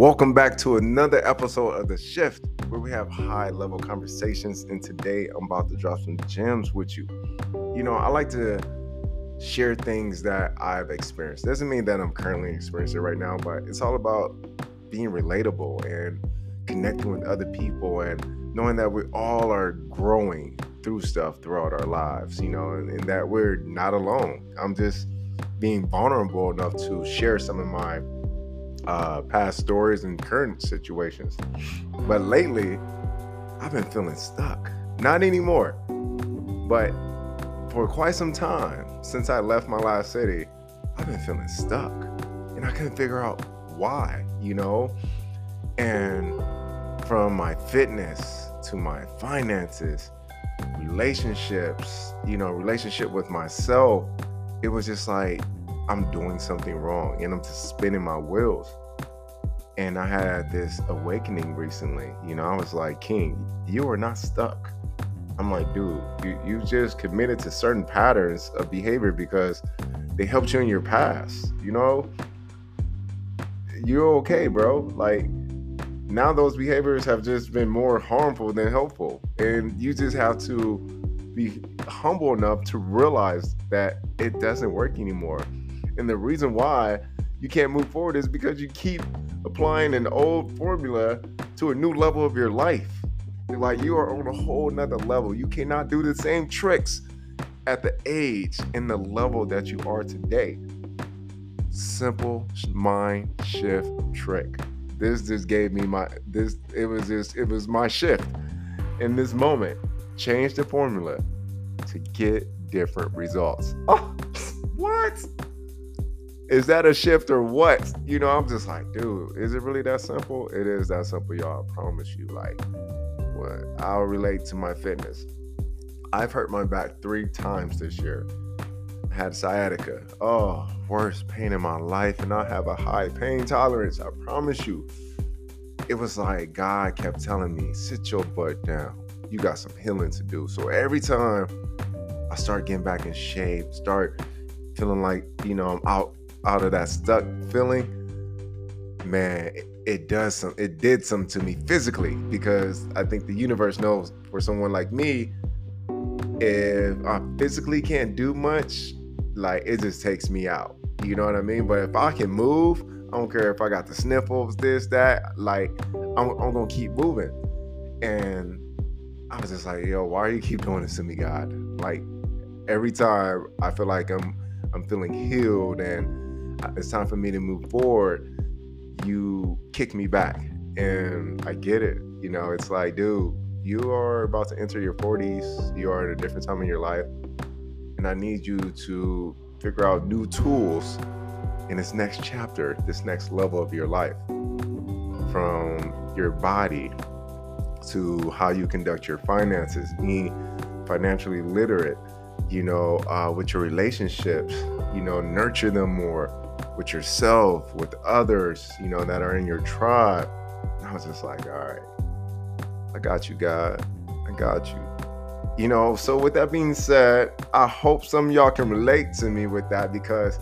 Welcome back to another episode of The Shift, where we have high level conversations. And today I'm about to drop some gems with you. You know, I like to share things that I've experienced. Doesn't mean that I'm currently experiencing it right now, but it's all about being relatable and connecting with other people and knowing that we all are growing through stuff throughout our lives, you know, and, and that we're not alone. I'm just being vulnerable enough to share some of my uh, past stories and current situations. But lately, I've been feeling stuck. Not anymore, but for quite some time since I left my last city, I've been feeling stuck. And I couldn't figure out why, you know? And from my fitness to my finances, relationships, you know, relationship with myself, it was just like I'm doing something wrong and I'm just spinning my wheels. And I had this awakening recently. You know, I was like, King, you are not stuck. I'm like, dude, you, you just committed to certain patterns of behavior because they helped you in your past. You know, you're okay, bro. Like, now those behaviors have just been more harmful than helpful. And you just have to be humble enough to realize that it doesn't work anymore and the reason why you can't move forward is because you keep applying an old formula to a new level of your life. Like you are on a whole nother level. You cannot do the same tricks at the age and the level that you are today. Simple mind shift trick. This just gave me my this it was just it was my shift in this moment. Change the formula to get different results. Oh, what? Is that a shift or what? You know, I'm just like, dude, is it really that simple? It is that simple, y'all. I promise you. Like, what? I'll relate to my fitness. I've hurt my back three times this year. Had sciatica. Oh, worst pain in my life. And I have a high pain tolerance. I promise you. It was like God kept telling me, sit your butt down. You got some healing to do. So every time I start getting back in shape, start feeling like, you know, I'm out out of that stuck feeling, man, it, does some it did some to me physically because I think the universe knows for someone like me, if I physically can't do much, like it just takes me out. You know what I mean? But if I can move, I don't care if I got the sniffles, this, that, like I'm, I'm gonna keep moving. And I was just like, yo, why do you keep doing this to me, God? Like every time I feel like I'm I'm feeling healed and it's time for me to move forward, you kick me back. And I get it. You know, it's like, dude, you are about to enter your 40s, you are at a different time in your life. And I need you to figure out new tools in this next chapter, this next level of your life. From your body to how you conduct your finances, being financially literate, you know, uh, with your relationships, you know, nurture them more, with yourself, with others, you know, that are in your tribe. And I was just like, all right, I got you, God. I got you. You know, so with that being said, I hope some y'all can relate to me with that because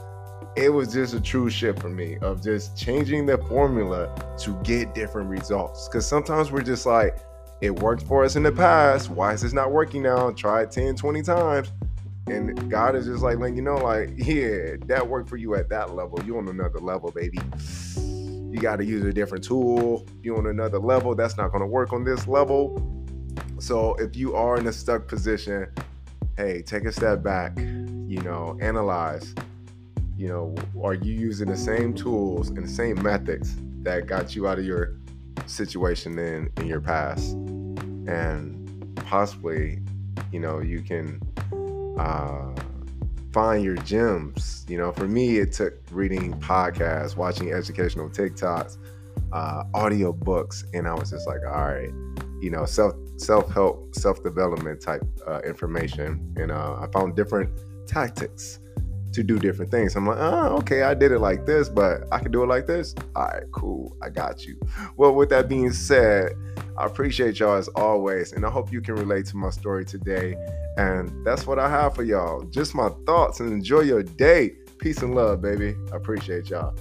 it was just a true shift for me of just changing the formula to get different results. Because sometimes we're just like, it worked for us in the past. Why is this not working now? Try it 10, 20 times. And God is just like letting you know, like, yeah, that worked for you at that level. You on another level, baby. You got to use a different tool. You on another level. That's not going to work on this level. So if you are in a stuck position, hey, take a step back. You know, analyze. You know, are you using the same tools and the same methods that got you out of your situation in in your past? And possibly, you know, you can uh, find your gems. You know, for me, it took reading podcasts, watching educational TikToks, uh, audio books, and I was just like, all right, you know, self self help, self development type uh, information, and uh, I found different tactics to do different things. I'm like, oh, okay, I did it like this, but I can do it like this. All right, cool, I got you. Well, with that being said, I appreciate y'all as always, and I hope you can relate to my story today. And that's what I have for y'all. Just my thoughts and enjoy your day. Peace and love, baby. I appreciate y'all.